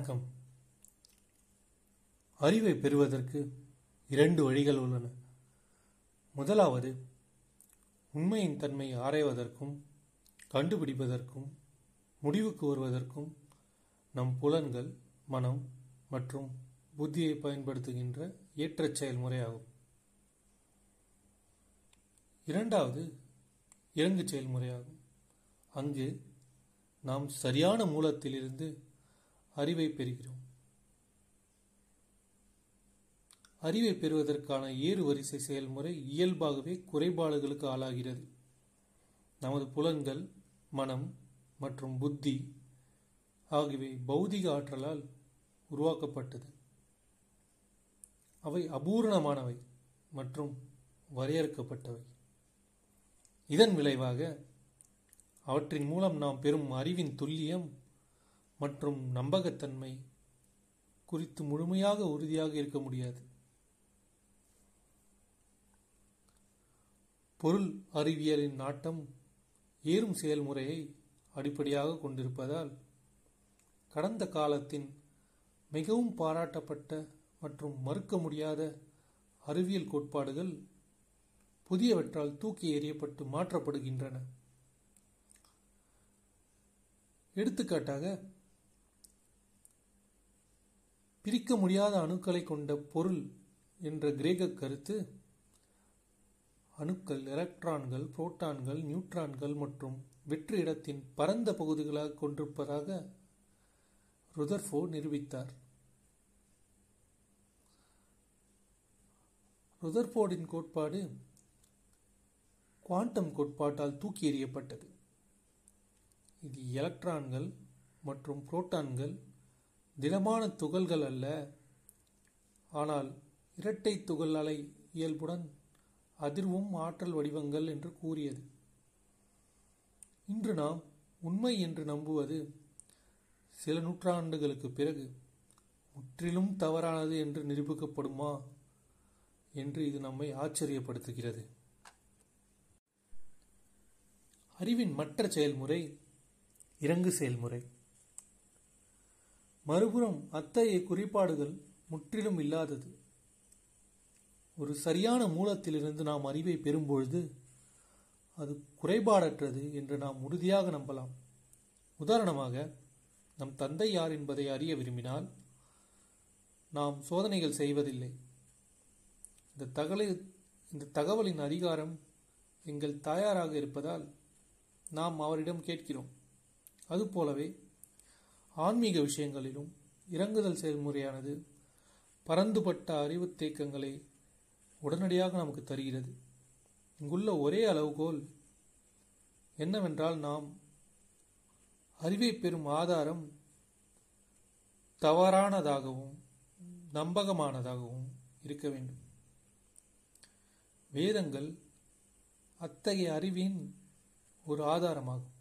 வணக்கம். அறிவை பெறுவதற்கு இரண்டு வழிகள் உள்ளன. முதலாவது உண்மையின் தன்மை ஆராய்வதற்கும் கண்டுபிடிப்பதற்கும் முடிவுக்கு வருவதற்கும் நம் புலன்கள் மனம் மற்றும் புத்தியை பயன்படுத்துகின்ற ஏற்ற செயல்முறையாகும். இரண்டாவது இறங்கு செயல்முறையாகும். அங்கு நாம் சரியான மூலத்திலிருந்து அறிவை பெறுகிறோம். அறிவை பெறுவதற்கான ஏறு வரிசை செயல்முறை இயல்பாகவே குறைபாடுகளுக்கு ஆளாகிறது. நமது புலன்கள் மனம் மற்றும் புத்தி ஆகியவை பௌதிக ஆற்றலால் உருவாக்கப்பட்டது. அவை அபூரணமானவை மற்றும் வரையறுக்கப்பட்டவை. இதன் விளைவாக அவற்றின் மூலம் நாம் பெறும் அறிவின் துல்லியம் மற்றும் நம்பகத்தன்மை குறித்து முழுமையாக உறுதியாக இருக்க முடியாது. பொருள் அறிவியலின் நாட்டம் ஏறும் செயல்முறையை அடிப்படையாக கொண்டிருப்பதால் கடந்த காலத்தின் மிகவும் பாராட்டப்பட்ட மற்றும் மறுக்க முடியாத அறிவியல் கோட்பாடுகள் புதியவற்றால் தூக்கி எறியப்பட்டு மாற்றப்படுகின்றன. எடுத்துக்காட்டாக பிரிக்க முடியாத அணுக்களை கொண்ட பொருள் என்ற கிரேக்க கருத்து அணுக்கள் எலக்ட்ரான்கள் புரோட்டான்கள் நியூட்ரான்கள் மற்றும் வெற்று இடத்தின் பரந்த பகுதிகளாக கொண்டிருப்பதாக ருதர்ஃபோர்ட் நிரூபித்தார். ருதர்ஃபோர்டின் கோட்பாடு குவாண்டம் கோட்பாட்டால் தூக்கி எறியப்பட்டது. இது எலக்ட்ரான்கள் மற்றும் புரோட்டான்கள் திடமான துகள்கள் அல்ல. ஆனால் இரட்டை துகள் அலை இயல்புடன் அதிர்வும் ஆற்றல் வடிவங்கள் என்று கூறியது. இன்று நாம் உண்மை என்று நம்புவது சில நூற்றாண்டுகளுக்கு பிறகு முற்றிலும் தவறானது என்று நிரூபிக்கப்படுமா என்று இது நம்மை ஆச்சரியப்படுத்துகிறது. அறிவின் மற்ற செயல்முறை இறங்கு செயல்முறை. மறுபுறம் அத்தகைய குறிப்பாடுகள் முற்றிலும் இல்லாதது. ஒரு சரியான மூலத்திலிருந்து நாம் அறிவை பெறும்பொழுது அது குறைபாடற்றது என்று நாம் உறுதியாக நம்பலாம். உதாரணமாக நம் தந்தை யார் என்பதை அறிய விரும்பினால் நாம் சோதனைகள் செய்வதில்லை. இந்த தகவலை இந்த தகவலின் அதிகாரம் எங்கள் தாயாராக இருப்பதால் நாம் அவரிடம் கேட்கிறோம். அதுபோலவே ஆன்மீக விஷயங்களிலும் இறங்குதல் செயல்முறையானது பரந்துபட்ட அறிவு தேக்கங்களை உடனடியாக நமக்கு தருகிறது. இங்குள்ள ஒரே அளவுகோல் என்னவென்றால் நாம் அறிவை பெறும் ஆதாரம் தவறானதாகவும் நம்பகமானதாகவும் இருக்க வேண்டும். வேதங்கள் அத்தகைய அறிவின் ஒரு ஆதாரமாகும்.